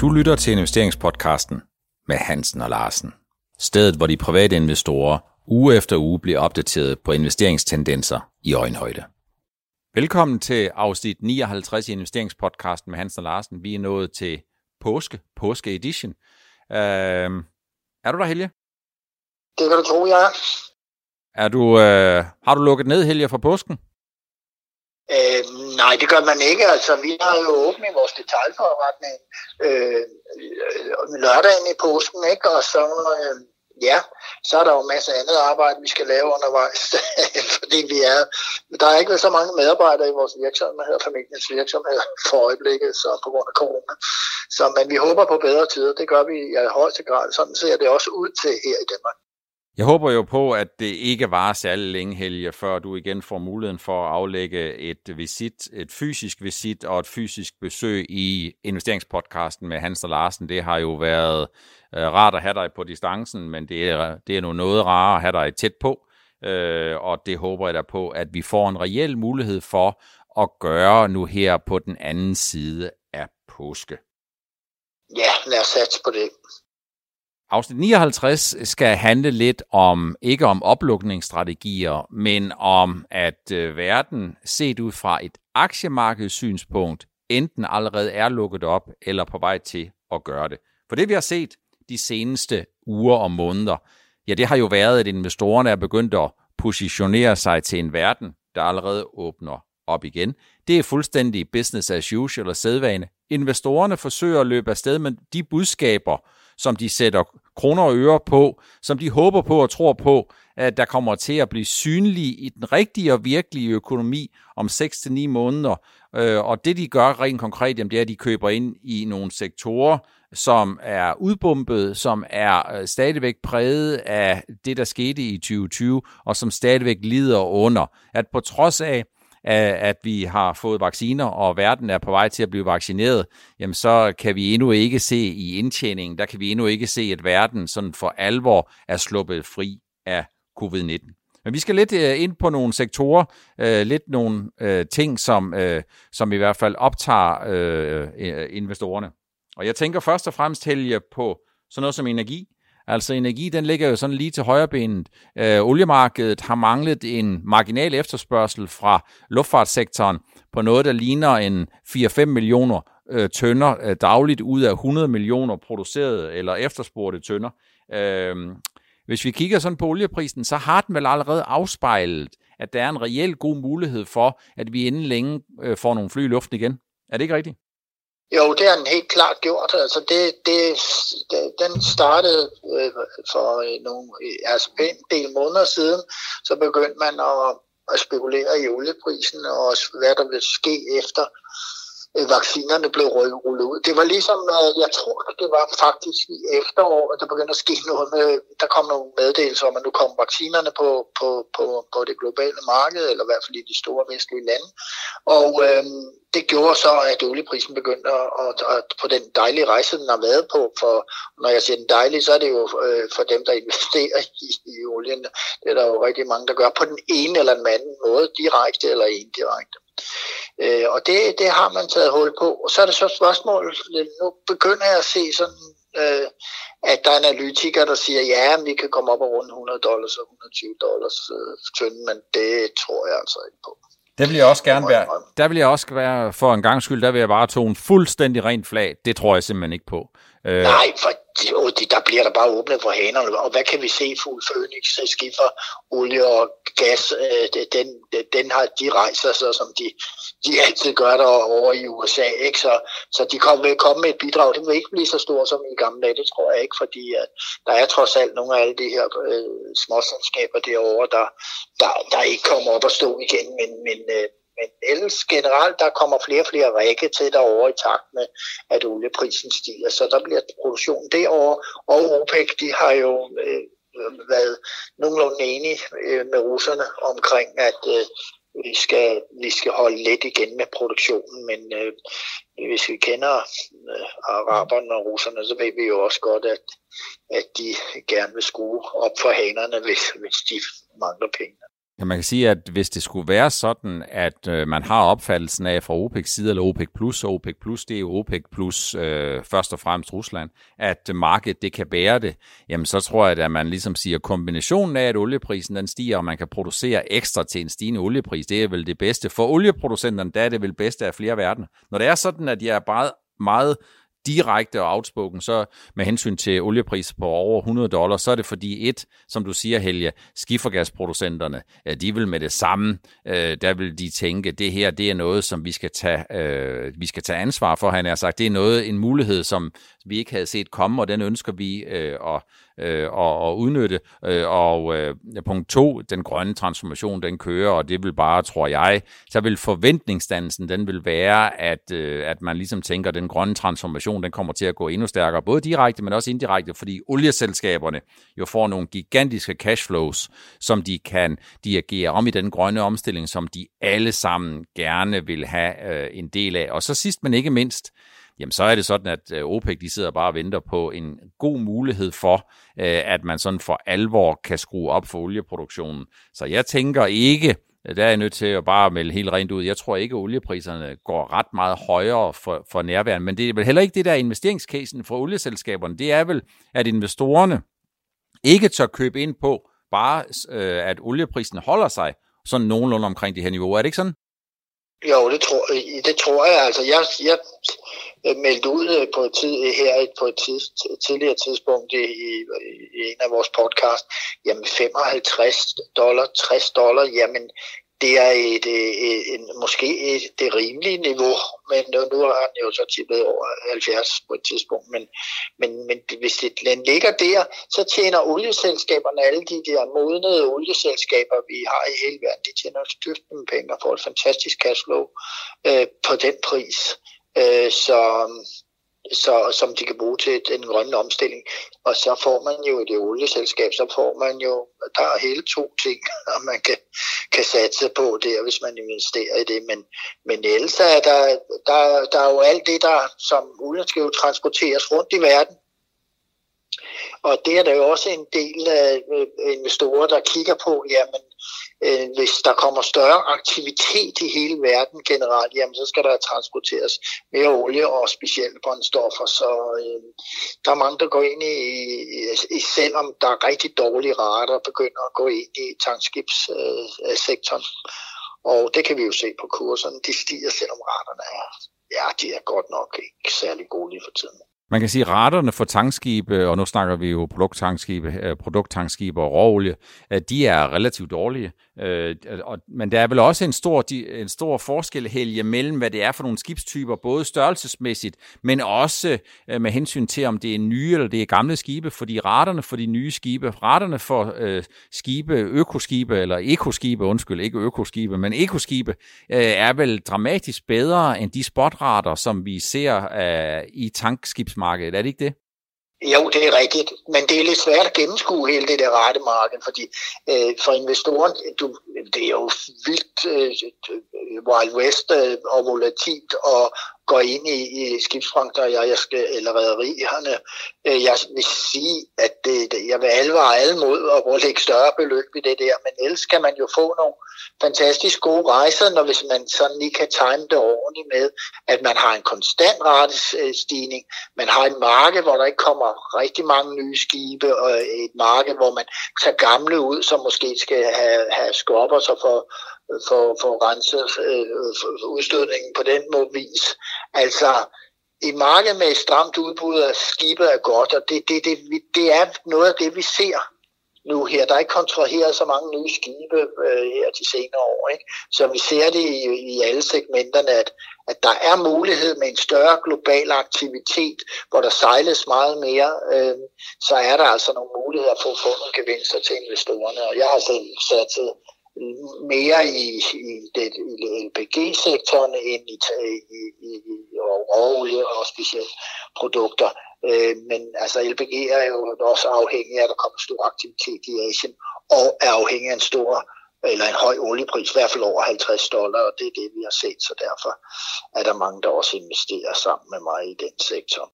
Du lytter til investeringspodcasten med Hansen og Larsen. Stedet, hvor de private investorer uge efter uge bliver opdateret på investeringstendenser i øjenhøjde. Velkommen til afsnit 59 i investeringspodcasten med Hansen og Larsen. Vi er nået til påske, påske edition. Uh, er du der, Helge? Det kan du tro, jeg er. er du, uh, har du lukket ned, Helge, for påsken? Øh, nej, det gør man ikke. Altså, vi har jo åbnet vores detaljforretning øh, øh lørdagen i påsken, ikke? og så, øh, ja, så er der jo masser af andet arbejde, vi skal lave undervejs, fordi vi er, der er ikke så mange medarbejdere i vores virksomhed, familiens virksomhed for øjeblikket, så på grund af corona. Så, men vi håber på bedre tider, det gør vi i højeste grad. Sådan ser det også ud til her i Danmark. Jeg håber jo på, at det ikke varer særlig længe, Helge, før du igen får muligheden for at aflægge et visit, et fysisk visit og et fysisk besøg i investeringspodcasten med Hans og Larsen. Det har jo været øh, rart at have dig på distancen, men det er, det er nu noget rarere at have dig tæt på, øh, og det håber jeg da på, at vi får en reel mulighed for at gøre nu her på den anden side af påske. Ja, lad os satse på det. Afsnit 59 skal handle lidt om, ikke om oplukningsstrategier, men om, at øh, verden set ud fra et aktiemarkedssynspunkt enten allerede er lukket op eller på vej til at gøre det. For det vi har set de seneste uger og måneder, ja det har jo været, at investorerne er begyndt at positionere sig til en verden, der allerede åbner op igen. Det er fuldstændig business as usual og sædvane. Investorerne forsøger at løbe afsted med de budskaber, som de sætter kroner og øre på, som de håber på og tror på, at der kommer til at blive synlige i den rigtige og virkelige økonomi om 6-9 måneder. Øh, og det de gør rent konkret, jamen, det er, at de køber ind i nogle sektorer, som er udbumpet, som er øh, stadigvæk præget af det, der skete i 2020, og som stadigvæk lider under. At på trods af, at vi har fået vacciner, og verden er på vej til at blive vaccineret, jamen så kan vi endnu ikke se i indtjeningen, der kan vi endnu ikke se, at verden sådan for alvor er sluppet fri af covid-19. Men vi skal lidt øh, ind på nogle sektorer, øh, lidt nogle øh, ting, som, øh, som i hvert fald optager øh, investorerne. Og jeg tænker først og fremmest, Helge, på sådan noget som energi. Altså energi, den ligger jo sådan lige til højrebenet. Øh, oliemarkedet har manglet en marginal efterspørgsel fra luftfartssektoren på noget, der ligner en 4-5 millioner øh, tønder øh, dagligt ud af 100 millioner producerede eller efterspurgte tønder. Øh, hvis vi kigger sådan på olieprisen, så har den vel allerede afspejlet, at der er en reel god mulighed for, at vi inden længe øh, får nogle fly i luften igen. Er det ikke rigtigt? Jo, det har den helt klart gjort. Altså det, det, den startede øh, for øh, nogle, altså en del måneder siden, så begyndte man at, at spekulere i olieprisen og hvad der vil ske efter øh, vaccinerne blev rullet ud. Det var ligesom, øh, jeg tror, det var faktisk i efterår, at der begyndte at ske noget med, der kom nogle meddelelser om, at nu kom vaccinerne på, på, på, på det globale marked, eller i hvert fald i de store vestlige lande. Og øh, det gjorde så, at olieprisen begyndte at, at, at på den dejlige rejse, den har været på, for når jeg siger den dejlige, så er det jo øh, for dem, der investerer i, i olien. Det er der jo rigtig mange, der gør på den ene eller den anden måde, direkte eller indirekte. Øh, og det, det har man taget hul på. Og så er det så spørgsmål, nu begynder jeg at se sådan, øh, at der er analytikere, der siger, ja, vi kan komme op og rundt 100 dollars og 120 dollars øh, tynden, men det tror jeg altså ikke på. Der vil jeg også gerne være, der vil jeg også være, for en gang skyld, der vil jeg bare tone fuldstændig rent flag. Det tror jeg simpelthen ikke på. Øh... Nej, for jo, der bliver der bare åbnet for hanerne. Og hvad kan vi se? Fuld Phoenix, skiffer, olie og gas, øh, den, den har de rejser sig, som de, de altid gør der over i USA. Ikke? Så, så de kommer, vil komme med et bidrag. Det vil ikke blive så stort som i gamle dage. Det tror jeg ikke, fordi at der er trods alt nogle af alle de her øh, småselskaber derovre, der, der, der ikke kommer op og stå igen. Men, men, øh, men ellers generelt, der kommer flere og flere række til derovre i takt med, at olieprisen stiger. Så der bliver produktion derovre. Og OPEC, de har jo øh, været nogenlunde enige øh, med russerne omkring, at øh, vi skal, vi skal holde lidt igen med produktionen, men øh, hvis vi kender øh, araberne og russerne, så ved vi jo også godt, at, at de gerne vil skrue op for hanerne, hvis, hvis de mangler penge. Ja, man kan sige, at hvis det skulle være sådan, at øh, man har opfattelsen af fra OPEC side, eller OPEC plus, og OPEC plus, det er OPEC plus øh, først og fremmest Rusland, at øh, markedet det kan bære det, jamen så tror jeg, at man ligesom siger, kombinationen af, at olieprisen den stiger, og man kan producere ekstra til en stigende oliepris, det er vel det bedste. For olieproducenterne, der er det vel bedste af flere verdener. Når det er sådan, at jeg er bare meget direkte og outspoken, så med hensyn til oliepriser på over 100 dollars, så er det fordi et, som du siger Helge, skifergasproducenterne, øh, de vil med det samme, øh, der vil de tænke, det her det er noget, som vi skal tage, øh, vi skal tage ansvar for, han har sagt. Det er noget, en mulighed, som vi ikke havde set komme, og den ønsker vi at øh, og, og udnytte. Øh, og øh, punkt to, den grønne transformation, den kører, og det vil bare, tror jeg, så vil forventningsdannelsen, den vil være, at, øh, at man ligesom tænker, at den grønne transformation, den kommer til at gå endnu stærkere, både direkte, men også indirekte, fordi olieselskaberne jo får nogle gigantiske cashflows, som de kan dirigere om i den grønne omstilling, som de alle sammen gerne vil have øh, en del af. Og så sidst, men ikke mindst, jamen så er det sådan, at øh, OPEC de sidder bare og venter på en god mulighed for, øh, at man sådan for alvor kan skrue op for olieproduktionen. Så jeg tænker ikke, øh, der er jeg nødt til at bare melde helt rent ud. Jeg tror ikke, at oliepriserne går ret meget højere for, for nærværende. Men det er vel heller ikke det der investeringscasen for olieselskaberne. Det er vel, at investorerne ikke tør købe ind på, bare øh, at olieprisen holder sig sådan nogenlunde omkring det her niveau. Er det ikke sådan? Jo, det tror, det tror jeg. Altså, jeg, jeg Øh, meldt ud øh, på et tid, øh, her på et tid, tidligere tidspunkt i, i en af vores podcast, jamen 55 dollar, 60 dollar, jamen det er et, et, et, måske et, det rimelige niveau, men nu, nu har han jo så tippet over 70 på et tidspunkt. Men, men, men hvis det, den ligger der, så tjener olieselskaberne, alle de der modnede olieselskaber, vi har i hele verden, de tjener styrt penge og får et fantastisk cashflow øh, på den pris. Øh, så så, som de kan bruge til den grønne omstilling. Og så får man jo i det olieselskab, så får man jo, der er hele to ting, og man kan, kan satse på der, hvis man investerer i det. Men, men ellers er der, der, der er jo alt det, der som olien skal jo transporteres rundt i verden. Og det er der jo også en del af øh, investorer, der kigger på, jamen øh, hvis der kommer større aktivitet i hele verden generelt, jamen så skal der transporteres mere olie og specielle brændstoffer. Så øh, der er mange, der går ind i, i, selvom der er rigtig dårlige rater, begynder at gå ind i tankskibssektoren. Øh, og det kan vi jo se på kurserne. De stiger, selvom raterne er, ja, de er godt nok ikke særlig gode lige for tiden. Man kan sige, at raterne for tankskibe, og nu snakker vi jo produkttankskibe, øh, produkttankskibe og råolie, at de er relativt dårlige. Øh, men der er vel også en stor, en stor forskel, Helge, mellem hvad det er for nogle skibstyper, både størrelsesmæssigt, men også øh, med hensyn til, om det er nye eller det er gamle skibe, fordi raterne for de nye skibe, raterne for skibe, økoskibe, eller ekoskibe, undskyld, ikke økoskibe, men ekoskibe, er vel dramatisk bedre end de spotrater, som vi ser i i tankskibsmarkedet. Er det ikke det? Jo, det er rigtigt, men det er lidt svært at gennemskue hele det der rette marked, fordi øh, for investoren, du, det er jo vildt øh, øh, øh Wild West øh, og volatilt, og, går ind i, i skibsfronter, jeg, jeg skal, eller rædderierne. Øh, jeg vil sige, at det, det, jeg vil alvare alle mod at lægge større beløb i det der, men ellers kan man jo få nogle fantastisk gode rejser, når hvis man sådan lige kan time det ordentligt med, at man har en konstant ratestigning, man har et marked, hvor der ikke kommer rigtig mange nye skibe, og et marked, hvor man tager gamle ud, som måske skal have, have skopper sig for få, for renset øh, for udstødningen på den måde vis. Altså, i markedet med et stramt udbud af skibe er godt, og det, det, det, det er noget af det, vi ser nu her. Der er ikke kontraheret så mange nye skibe øh, her de senere år. Ikke? Så vi ser det i, i alle segmenterne, at, at der er mulighed med en større global aktivitet, hvor der sejles meget mere, øh, så er der altså nogle muligheder for at få nogle gevinster til investorerne. Og jeg har selv sat mere i, i, det, i LPG-sektoren end i, i, i, i råolie og specielt produkter. Øh, men altså LPG er jo også afhængig af, at der kommer stor aktivitet i Asien, og er afhængig af en stor eller en høj oliepris, i hvert fald over 50 dollar, og det er det, vi har set, så derfor er der mange, der også investerer sammen med mig i den sektor.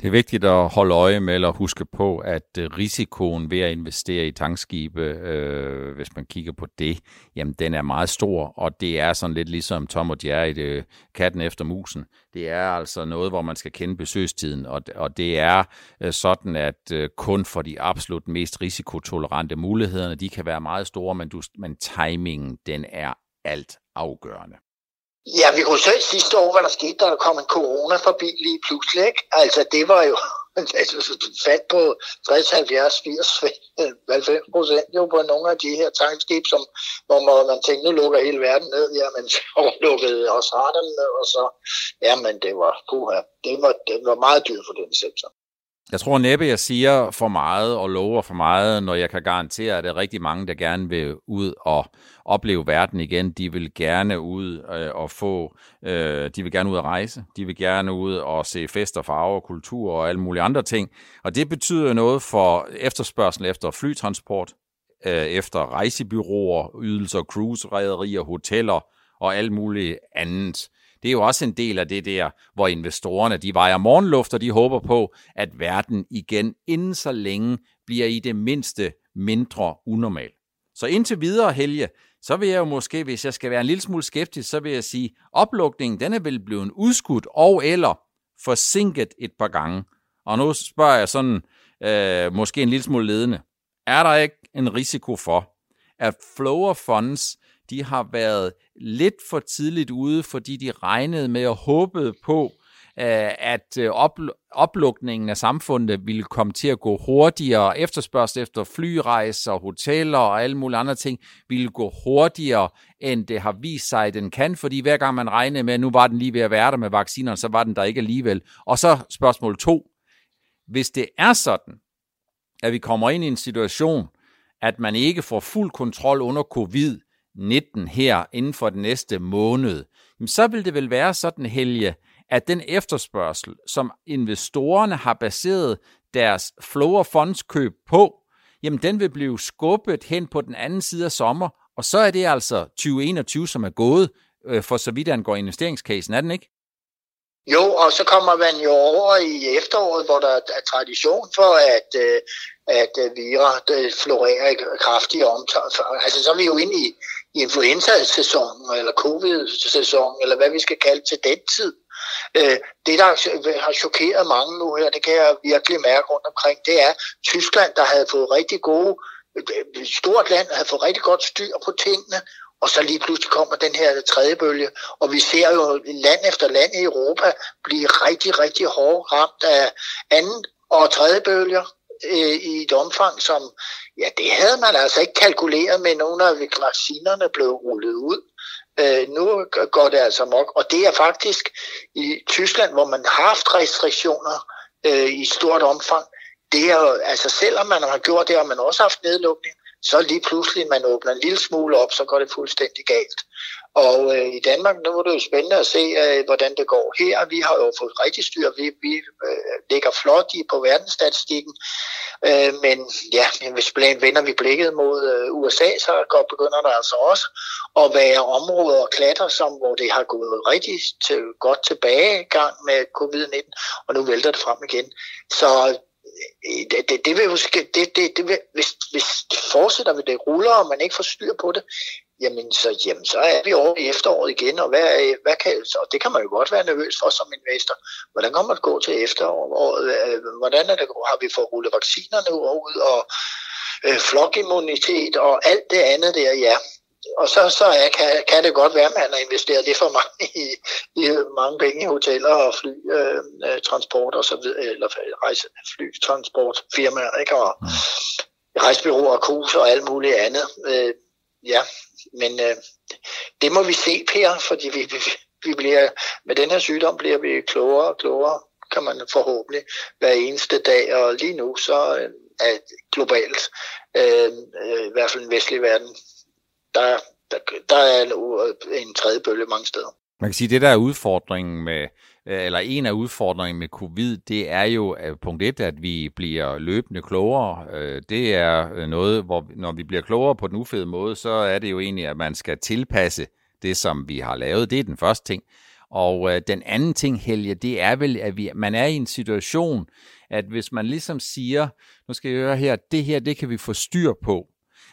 Det er vigtigt at holde øje med eller huske på, at øh, risikoen ved at investere i tankskibe, øh, hvis man kigger på det, jamen den er meget stor, og det er sådan lidt ligesom Tom og Jerry, det, katten efter musen. Det er altså noget, hvor man skal kende besøgstiden, og, og det er øh, sådan, at øh, kun for de absolut mest risikotolerante mulighederne, de kan være meget store, men, du, men timingen, den er alt afgørende. Ja, vi kunne se sidste år, hvad der skete, da der kom en corona forbi lige pludselig. Ikke? Altså, det var jo altså, fat på 60, 70, 80, 90 procent jo på nogle af de her tankskib, som, hvor man man tænkte, nu lukker hele verden ned, jamen så lukkede også retterne ned, og så, jamen det var, puha, det var, det var meget dyrt for den sektor. Jeg tror næppe, jeg siger for meget og lover for meget, når jeg kan garantere, at der er rigtig mange, der gerne vil ud og opleve verden igen. De vil gerne ud øh, og få, øh, de vil gerne ud og rejse. De vil gerne ud og se fester, farver, kultur og alle mulige andre ting. Og det betyder noget for efterspørgsel efter flytransport, øh, efter rejsebyråer, ydelser, cruise-rederier, hoteller og alt muligt andet. Det er jo også en del af det der, hvor investorerne de vejer morgenluft, og de håber på, at verden igen inden så længe bliver i det mindste mindre unormal. Så indtil videre, Helge, så vil jeg jo måske, hvis jeg skal være en lille smule skeptisk, så vil jeg sige, oplukningen den er vel blevet udskudt og eller forsinket et par gange. Og nu spørger jeg sådan, øh, måske en lille smule ledende. Er der ikke en risiko for, at flow of funds de har været lidt for tidligt ude, fordi de regnede med og håbede på, øh, at øh, oplukningen af samfundet ville komme til at gå hurtigere. Efterspørgsel efter flyrejser, hoteller og alle mulige andre ting ville gå hurtigere, end det har vist sig, at den kan, fordi hver gang man regnede med, at nu var den lige ved at være der med vaccinerne, så var den der ikke alligevel. Og så spørgsmål to. Hvis det er sådan, at vi kommer ind i en situation, at man ikke får fuld kontrol under covid, 19 her inden for den næste måned, så vil det vel være sådan, Helge, at den efterspørgsel, som investorerne har baseret deres flow of funds køb på, jamen den vil blive skubbet hen på den anden side af sommer, og så er det altså 2021, som er gået, øh, for så vidt angår investeringscasen, er den ikke? Jo, og så kommer man jo over i efteråret, hvor der er tradition for, at, øh, at øh, virer øh, florerer kraftigt kraftige. Altså så er vi jo inde i, influenza-sæsonen, eller covid-sæsonen, eller hvad vi skal kalde til den tid. Det, der har chokeret mange nu her, det kan jeg virkelig mærke rundt omkring, det er Tyskland, der havde fået rigtig gode, et stort land, havde fået rigtig godt styr på tingene, og så lige pludselig kommer den her tredje bølge, og vi ser jo land efter land i Europa blive rigtig, rigtig hårdt ramt af anden og tredje bølger øh, i et omfang, som Ja, det havde man altså ikke kalkuleret med, når af vaccinerne blev rullet ud. Øh, nu går det altså mok, og det er faktisk i Tyskland, hvor man har haft restriktioner øh, i stort omfang. Det er altså selvom man har gjort det, og man også haft nedlukning, så lige pludselig, man åbner en lille smule op, så går det fuldstændig galt. Og øh, i Danmark, nu er det jo spændende at se, øh, hvordan det går her. Vi har jo fået rigtig styr. Vi, vi øh, ligger flot i på verdensstatistikken. Øh, men ja, hvis vender vi blikket mod øh, USA, så går, begynder der altså også at være områder og klatter, som, hvor det har gået rigtig til, godt tilbage i gang med covid-19, og nu vælter det frem igen. Så det, det, det vil måske, det, det, det vil, hvis, hvis det fortsætter, vil det ruller, og man ikke får styr på det, jamen så, jamen så er vi over i efteråret igen, og, hvad, hvad kan, og det kan man jo godt være nervøs for som investor. Hvordan kommer det gå til efteråret? Øh, hvordan er det, har vi fået rullet vaccinerne ud, og øh, flokimmunitet og alt det andet der, ja. Og så, så er, kan, kan det godt være, at man har investeret lidt for mange i, i mange penge i hoteller og flytransport øh, og så videre, eller rejse, flytransport firmaer, ikke? Og mm. rejsebyråer og krus og alt muligt andet. Øh, ja, men øh, det må vi se, Per, fordi vi, vi, vi bliver, med den her sygdom bliver vi klogere og klogere, kan man forhåbentlig hver eneste dag, og lige nu så øh, er globalt, øh, øh, i hvert fald en vestlig verden, der, der, der er en, en tredje bølge mange steder. Man kan sige, at det der er udfordringen med, øh, eller en af udfordringerne med covid, det er jo punkt et, at vi bliver løbende klogere. Øh, det er øh, noget, hvor når vi bliver klogere på den ufede måde, så er det jo egentlig, at man skal tilpasse det, som vi har lavet. Det er den første ting. Og øh, den anden ting, Helge, det er vel, at vi, man er i en situation, at hvis man ligesom siger, nu skal jeg høre her, det her, det kan vi få styr på,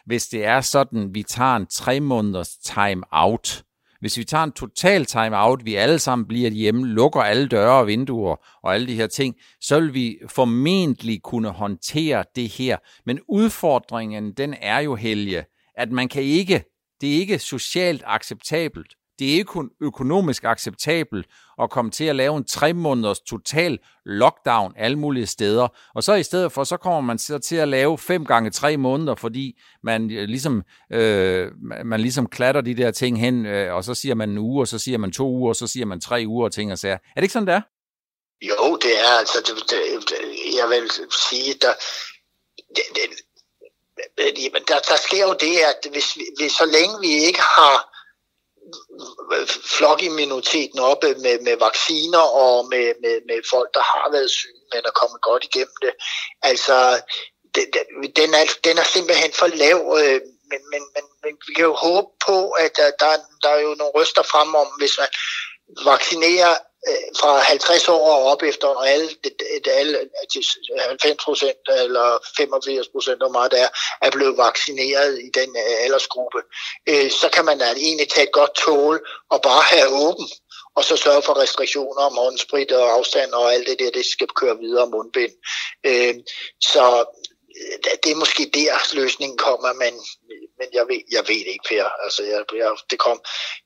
hvis det er sådan, vi tager en tre måneders time out, hvis vi tager en total time-out, vi alle sammen bliver hjemme, lukker alle døre og vinduer og alle de her ting, så vil vi formentlig kunne håndtere det her. Men udfordringen, den er jo, Helge, at man kan ikke, det er ikke socialt acceptabelt det er ikke kun økonomisk acceptabelt at komme til at lave en tre måneders total lockdown alle mulige steder. Og så i stedet for, så kommer man så til at lave fem gange tre måneder, fordi man øh, ligesom, øh, man ligesom klatter de der ting hen, øh, og så siger man en uge, og så siger man to uger, og så siger man tre uger og ting og sager. Er det ikke sådan, det er? Jo, det er altså, det, det, jeg vil sige, der, det, det, der, der sker jo det, at hvis, hvis så længe vi ikke har flokimmuniteten oppe med, med vacciner og med, med, med folk, der har været syge, men er kommet godt igennem det. Altså, den, den, er, den er simpelthen for lav, øh, men, men, men, men vi kan jo håbe på, at der, der, der er jo nogle røster frem om, hvis man vaccinerer Øh, fra 50 år og op efter, og alle, alle 90 procent eller 85 procent, hvor meget der er, er blevet vaccineret i den øh, aldersgruppe, øh, så kan man egentlig tage et godt tål og bare have åben og så sørge for restriktioner om håndsprit og afstand og alt det der, det skal køre videre mundbind. Så det er måske der løsningen kommer, men, men jeg, ved, jeg ved det ikke, Per. Altså, jeg, jeg, det kom,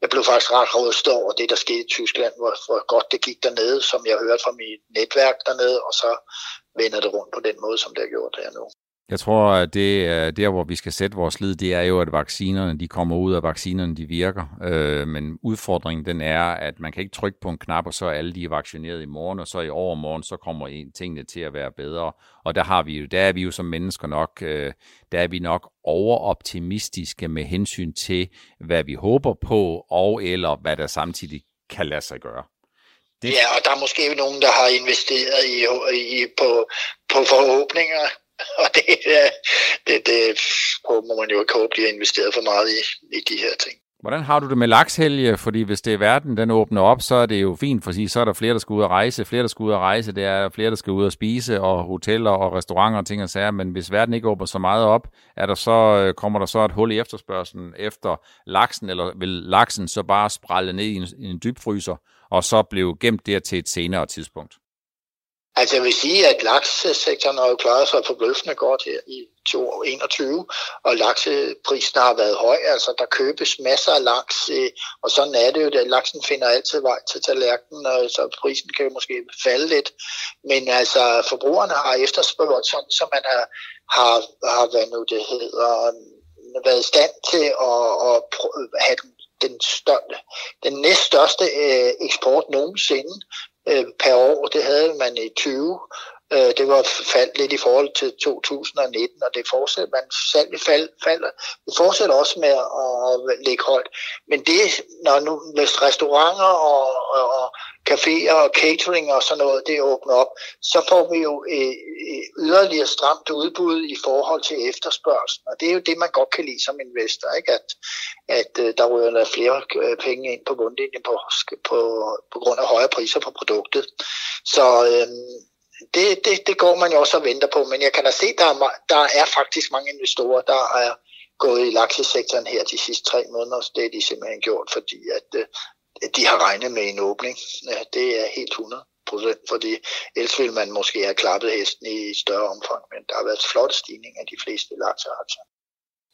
jeg blev faktisk ret rystet over det, der skete i Tyskland, hvor, hvor godt det gik dernede, som jeg hørte fra mit netværk dernede, og så vender det rundt på den måde, som det har gjort her nu. Jeg tror, at det er der, hvor vi skal sætte vores lid, det er jo, at vaccinerne de kommer ud, og vaccinerne de virker. Øh, men udfordringen den er, at man kan ikke trykke på en knap, og så er alle de vaccineret i morgen, og så i overmorgen, så kommer tingene til at være bedre. Og der har vi jo, der er vi jo som mennesker nok, øh, der er vi nok overoptimistiske med hensyn til, hvad vi håber på, og eller hvad der samtidig kan lade sig gøre. Det... Ja, og der er måske nogen, der har investeret i, i, på, på forhåbninger og det, det, det må man jo ikke håbe bliver investeret for meget i, i de her ting. Hvordan har du det med lakshelge? Fordi hvis det er verden, den åbner op, så er det jo fint, for så er der flere, der skal ud og rejse. Flere, der skal ud og rejse, det er flere, der skal ud og spise, og hoteller og restauranter og ting og sager. Men hvis verden ikke åbner så meget op, er der så, øh, kommer der så et hul i efterspørgselen efter laksen, eller vil laksen så bare sprælle ned i en, i en dybfryser, og så blive gemt der til et senere tidspunkt? Altså jeg vil sige, at laksesektoren har jo klaret sig forbløffende godt her i 2021, og lakseprisen har været høj. Altså der købes masser af laks, øh, og sådan er det jo, at laksen finder altid vej til tallerkenen, og så prisen kan jo måske falde lidt. Men altså forbrugerne har efterspurgt sådan, så man har, har, har hvad nu det hedder, været i stand til at, at have den, største, den næststørste øh, eksport nogensinde øh, per år. Det havde man i 20. Øh, det var faldt lidt i forhold til 2019, og det fortsætter, man selv fald, falder. Det fortsætter også med at ligge højt. Men det, når nu med restauranter og, og, og caféer og catering og sådan noget, det åbner op, så får vi jo øh, øh yderligere stramt udbud i forhold til efterspørgselen. Og det er jo det, man godt kan lide som investor, ikke? at, at øh, der ryger flere øh, penge ind på bundlinjen på, på, på grund af højere priser på produktet. Så øh, det, det, det går man jo også og venter på, men jeg kan da se, der er, der er faktisk mange investorer, der er gået i laksesektoren her de sidste tre måneder, og det er de simpelthen gjort, fordi at, at de har regnet med en åbning. Ja, det er helt 100 procent, fordi ellers ville man måske have klappet hesten i større omfang, men der har været flot stigning af de fleste lakseaktier.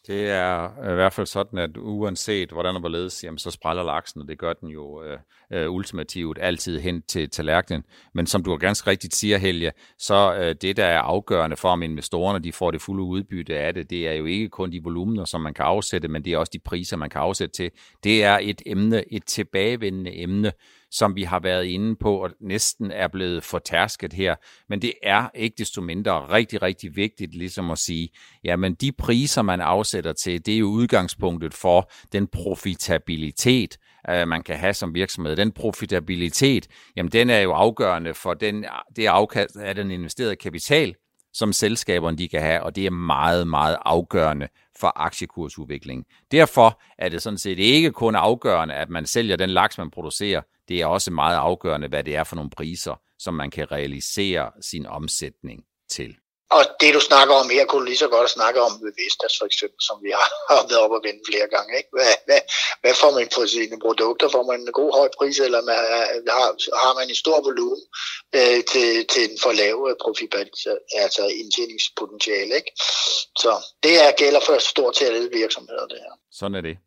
Det er øh, i hvert fald sådan, at uanset hvordan og hvorledes, jamen, så spræller laksen, og det gør den jo øh, øh, ultimativt altid hen til tallerkenen. Men som du ganske rigtigt siger, Helge, så øh, det, der er afgørende for, om investorerne de får det fulde udbytte af det, det er jo ikke kun de volumener, som man kan afsætte, men det er også de priser, man kan afsætte til. Det er et emne, et tilbagevendende emne, som vi har været inde på, og næsten er blevet fortærsket her. Men det er ikke desto mindre rigtig, rigtig vigtigt ligesom at sige, jamen de priser, man afsætter til, det er jo udgangspunktet for den profitabilitet, øh, man kan have som virksomhed. Den profitabilitet, jamen den er jo afgørende for den, det afkast af den investerede kapital, som selskaberne de kan have, og det er meget, meget afgørende for aktiekursudviklingen. Derfor er det sådan set ikke kun afgørende, at man sælger den laks, man producerer. Det er også meget afgørende, hvad det er for nogle priser, som man kan realisere sin omsætning til. Og det, du snakker om her, kunne du lige så godt snakke om ved Vestas for eksempel, som vi har, har været op og vende flere gange. Ikke? Hvad, hvad, hvad får man på sine produkter? Får man en god høj pris, eller man, har, har man en stor volumen øh, til, til en for lav øh, profit, altså, altså indtjeningspotentiale? Ikke? Så det er gælder for stort til alle virksomheder, det her. Sådan er det.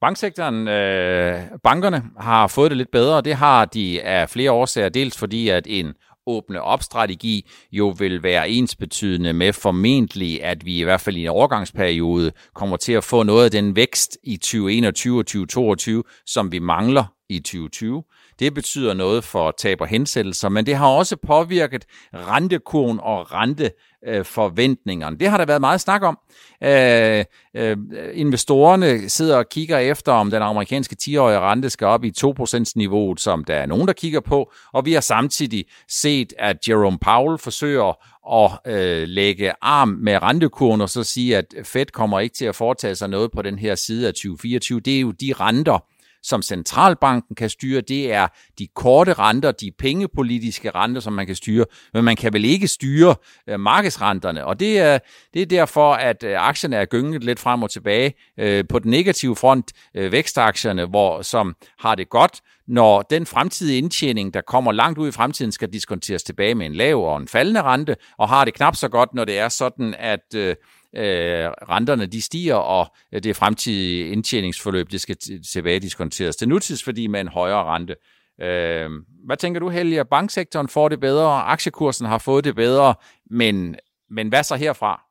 Banksektoren, øh, bankerne har fået det lidt bedre, det har de af flere årsager. Dels fordi, at en åbne op strategi jo vil være ensbetydende med formentlig, at vi i hvert fald i en overgangsperiode kommer til at få noget af den vækst i 2021 og 2022, som vi mangler i 2020. Det betyder noget for tab og hensættelser, men det har også påvirket rentekurven og renteforventningerne. Det har der været meget snak om. Øh, øh, investorerne sidder og kigger efter, om den amerikanske 10-årige rente skal op i 2%-niveauet, som der er nogen, der kigger på, og vi har samtidig set, at Jerome Powell forsøger at øh, lægge arm med rentekurven og så sige, at Fed kommer ikke til at foretage sig noget på den her side af 2024. Det er jo de renter, som centralbanken kan styre, det er de korte renter, de pengepolitiske renter, som man kan styre, men man kan vel ikke styre øh, markedsrenterne, og det er, det er derfor, at øh, aktierne er gynget lidt frem og tilbage. Øh, på den negative front, øh, vækstaktierne, hvor, som har det godt, når den fremtidige indtjening, der kommer langt ud i fremtiden, skal diskonteres tilbage med en lav og en faldende rente, og har det knap så godt, når det er sådan, at øh, øh, renterne de stiger, og det fremtidige indtjeningsforløb, det skal tilbage diskonteres til nutidsværdi med en højere rente. Øh, hvad tænker du, Helge? Banksektoren får det bedre, aktiekursen har fået det bedre, men, men hvad så herfra?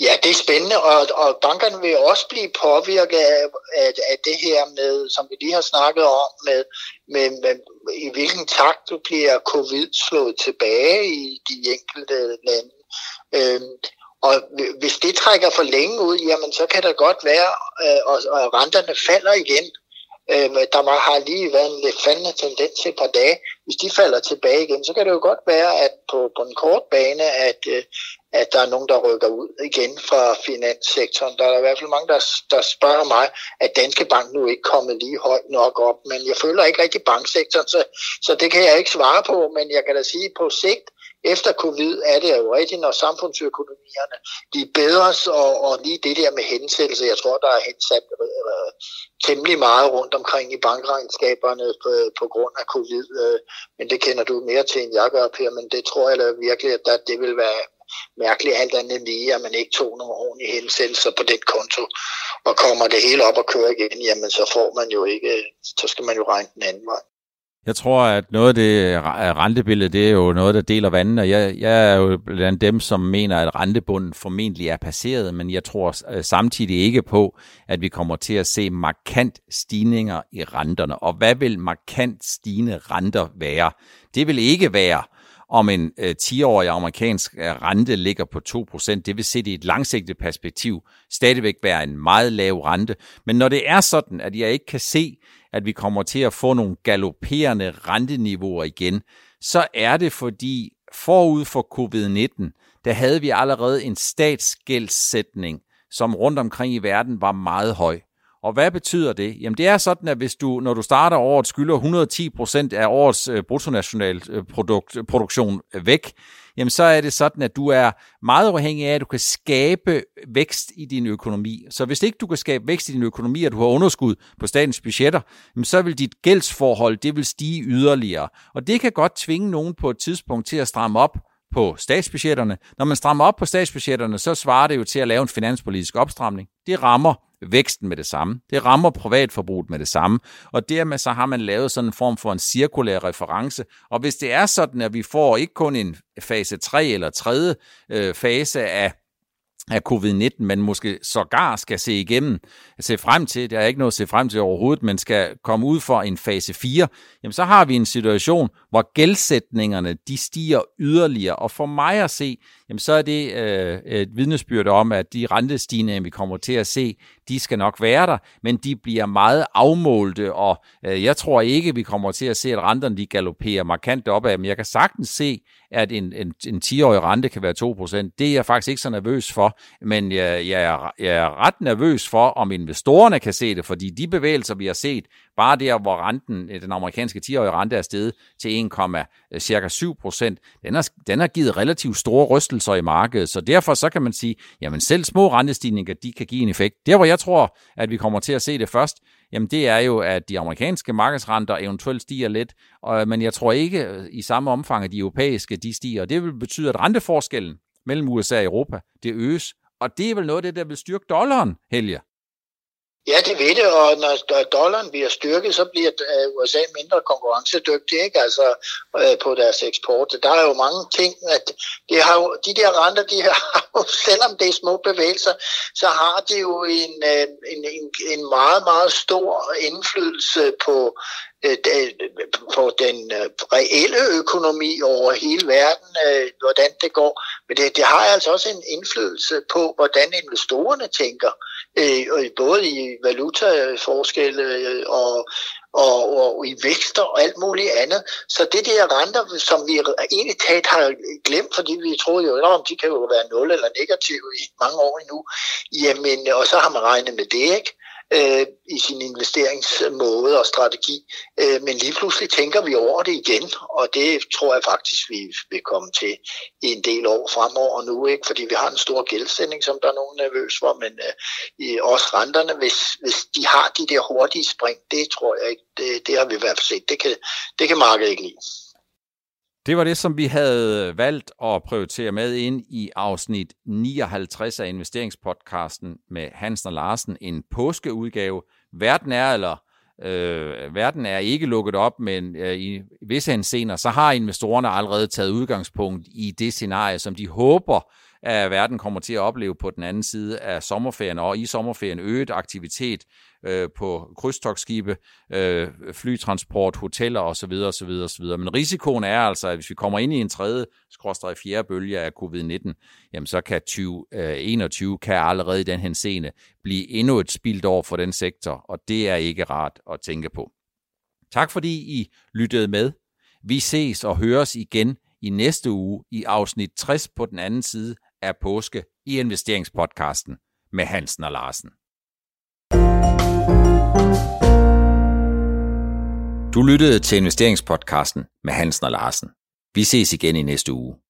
Ja, det er spændende, og, og bankerne vil også blive påvirket af, af, af det her med, som vi lige har snakket om, med, med, med i hvilken takt bliver covid slået tilbage i de enkelte lande. Øhm, og hvis det trækker for længe ud, jamen så kan det godt være, øh, og, og renterne falder igen. Øh, der var, har lige været en lidt faldende tendens et par dage. Hvis de falder tilbage igen, så kan det jo godt være, at på, på en kort bane, at, øh, at der er nogen, der rykker ud igen fra finanssektoren. Der er i hvert fald mange, der, der spørger mig, at Danske Bank nu ikke kommet lige højt nok op. Men jeg føler ikke rigtig banksektoren, så, så det kan jeg ikke svare på. Men jeg kan da sige, at på sigt, efter covid er det jo rigtigt, når samfundsøkonomierne de bedres, bedre, og, og lige det der med hensættelse, jeg tror, der er hensat øh, temmelig meget rundt omkring i bankregnskaberne på, på grund af covid, øh, men det kender du mere til, end jeg gør, Per, men det tror jeg da virkelig, at der, det vil være mærkeligt alt andet lige, at man ikke tog nogle ordentlige hensættelser på den konto, og kommer det hele op og kører igen, jamen så får man jo ikke, så skal man jo regne den anden vej. Jeg tror, at noget af det øh, øh, rentebillede, det er jo noget, der deler vandene, og jeg, jeg er jo blandt dem, som mener, at rentebunden formentlig er passeret, men jeg tror øh, samtidig ikke på, at vi kommer til at se markant stigninger i renterne. Og hvad vil markant stigende renter være? Det vil ikke være, om en øh, 10-årig amerikansk øh, rente ligger på 2%. Det vil se i et langsigtet perspektiv stadigvæk være en meget lav rente. Men når det er sådan, at jeg ikke kan se, at vi kommer til at få nogle galopperende renteniveauer igen, så er det fordi forud for covid-19, der havde vi allerede en statsgældsætning, som rundt omkring i verden var meget høj. Og hvad betyder det? Jamen det er sådan, at hvis du, når du starter året, skylder 110% af årets øh, bruttonationalproduktion øh, væk, jamen så er det sådan, at du er meget afhængig af, at du kan skabe vækst i din økonomi. Så hvis ikke du kan skabe vækst i din økonomi, og du har underskud på statens budgetter, jamen så vil dit gældsforhold, det vil stige yderligere. Og det kan godt tvinge nogen på et tidspunkt til at stramme op på statsbudgetterne. Når man strammer op på statsbudgetterne, så svarer det jo til at lave en finanspolitisk opstramning. Det rammer væksten med det samme. Det rammer privatforbruget med det samme. Og dermed så har man lavet sådan en form for en cirkulær reference. Og hvis det er sådan, at vi får ikke kun en fase 3 eller tredje øh, fase af af covid-19, man måske sågar skal se igennem, se frem til, der er ikke noget at se frem til overhovedet, men skal komme ud for en fase 4, jamen så har vi en situation, hvor gældsætningerne, de stiger yderligere, og for mig at se, jamen så er det øh, et vidnesbyrd om, at de rentestigninger, vi kommer til at se, de skal nok være der, men de bliver meget afmålte, og øh, jeg tror ikke, vi kommer til at se, at renterne de galopperer markant opad, men jeg kan sagtens se, at en, en, en 10-årig rente kan være 2%. Det er jeg faktisk ikke så nervøs for, men jeg, jeg, er, jeg er ret nervøs for, om investorerne kan se det, fordi de bevægelser, vi har set, bare der, hvor renten, den amerikanske 10-årige rente er steget til 1, øh, cirka 7 procent, den har, den har givet relativt store rystelser i markedet, så derfor så kan man sige, jamen selv små rentestigninger, de kan give en effekt. Der, hvor jeg tror, at vi kommer til at se det først, jamen det er jo, at de amerikanske markedsrenter eventuelt stiger lidt, og, men jeg tror ikke øh, i samme omfang, at de europæiske de stiger. Det vil betyde, at renteforskellen mellem USA og Europa, det øges, og det er vel noget af det, der vil styrke dollaren, Helge. Ja, det ved det, og når dollaren bliver styrket, så bliver øh, USA mindre konkurrencedygtig, ikke? Altså øh, på deres eksport. Der er jo mange ting, at det har jo, de der renter, de har jo, selvom det er små bevægelser, så har de jo en, øh, en, en, en meget, meget stor indflydelse på Øh, på den øh, reelle økonomi over hele verden, øh, hvordan det går. Men det, det har altså også en indflydelse på, hvordan investorerne tænker, øh, både i valutaforskelle øh, og, og, og i vækster og alt muligt andet. Så det der renter, som vi egentlig talt har glemt, fordi vi troede jo, at de kan jo være nul eller negative i mange år endnu, jamen, og så har man regnet med det, ikke? Øh, i sin investeringsmåde og strategi. Øh, men lige pludselig tænker vi over det igen, og det tror jeg faktisk, vi vil komme til i en del år fremover nu, ikke? fordi vi har en stor gældsætning, som der er nogen nervøs for, men øh, i også renterne, hvis, hvis de har de der hurtige spring, det tror jeg ikke, det, det har vi i hvert fald set. Det kan, det kan markedet ikke lide. Det var det, som vi havde valgt at prioritere med ind i afsnit 59 af investeringspodcasten med Hansen og Larsen. En påskeudgave. Verden er, eller øh, verden er ikke lukket op, men øh, i visse hensener, så har investorerne allerede taget udgangspunkt i det scenarie, som de håber, at verden kommer til at opleve på den anden side af sommerferien, og i sommerferien øget aktivitet øh, på krydstogsskibe, øh, flytransport, hoteller osv. osv. osv. Men risikoen er altså, at hvis vi kommer ind i en tredje, skråstrej fjerde bølge af covid-19, jamen så kan 2021 øh, kan allerede i den henseende blive endnu et spildt år for den sektor, og det er ikke rart at tænke på. Tak fordi I lyttede med. Vi ses og høres igen i næste uge i afsnit 60 på den anden side af påske i investeringspodcasten med Hansen og Larsen. Du lyttede til investeringspodcasten med Hansen og Larsen. Vi ses igen i næste uge.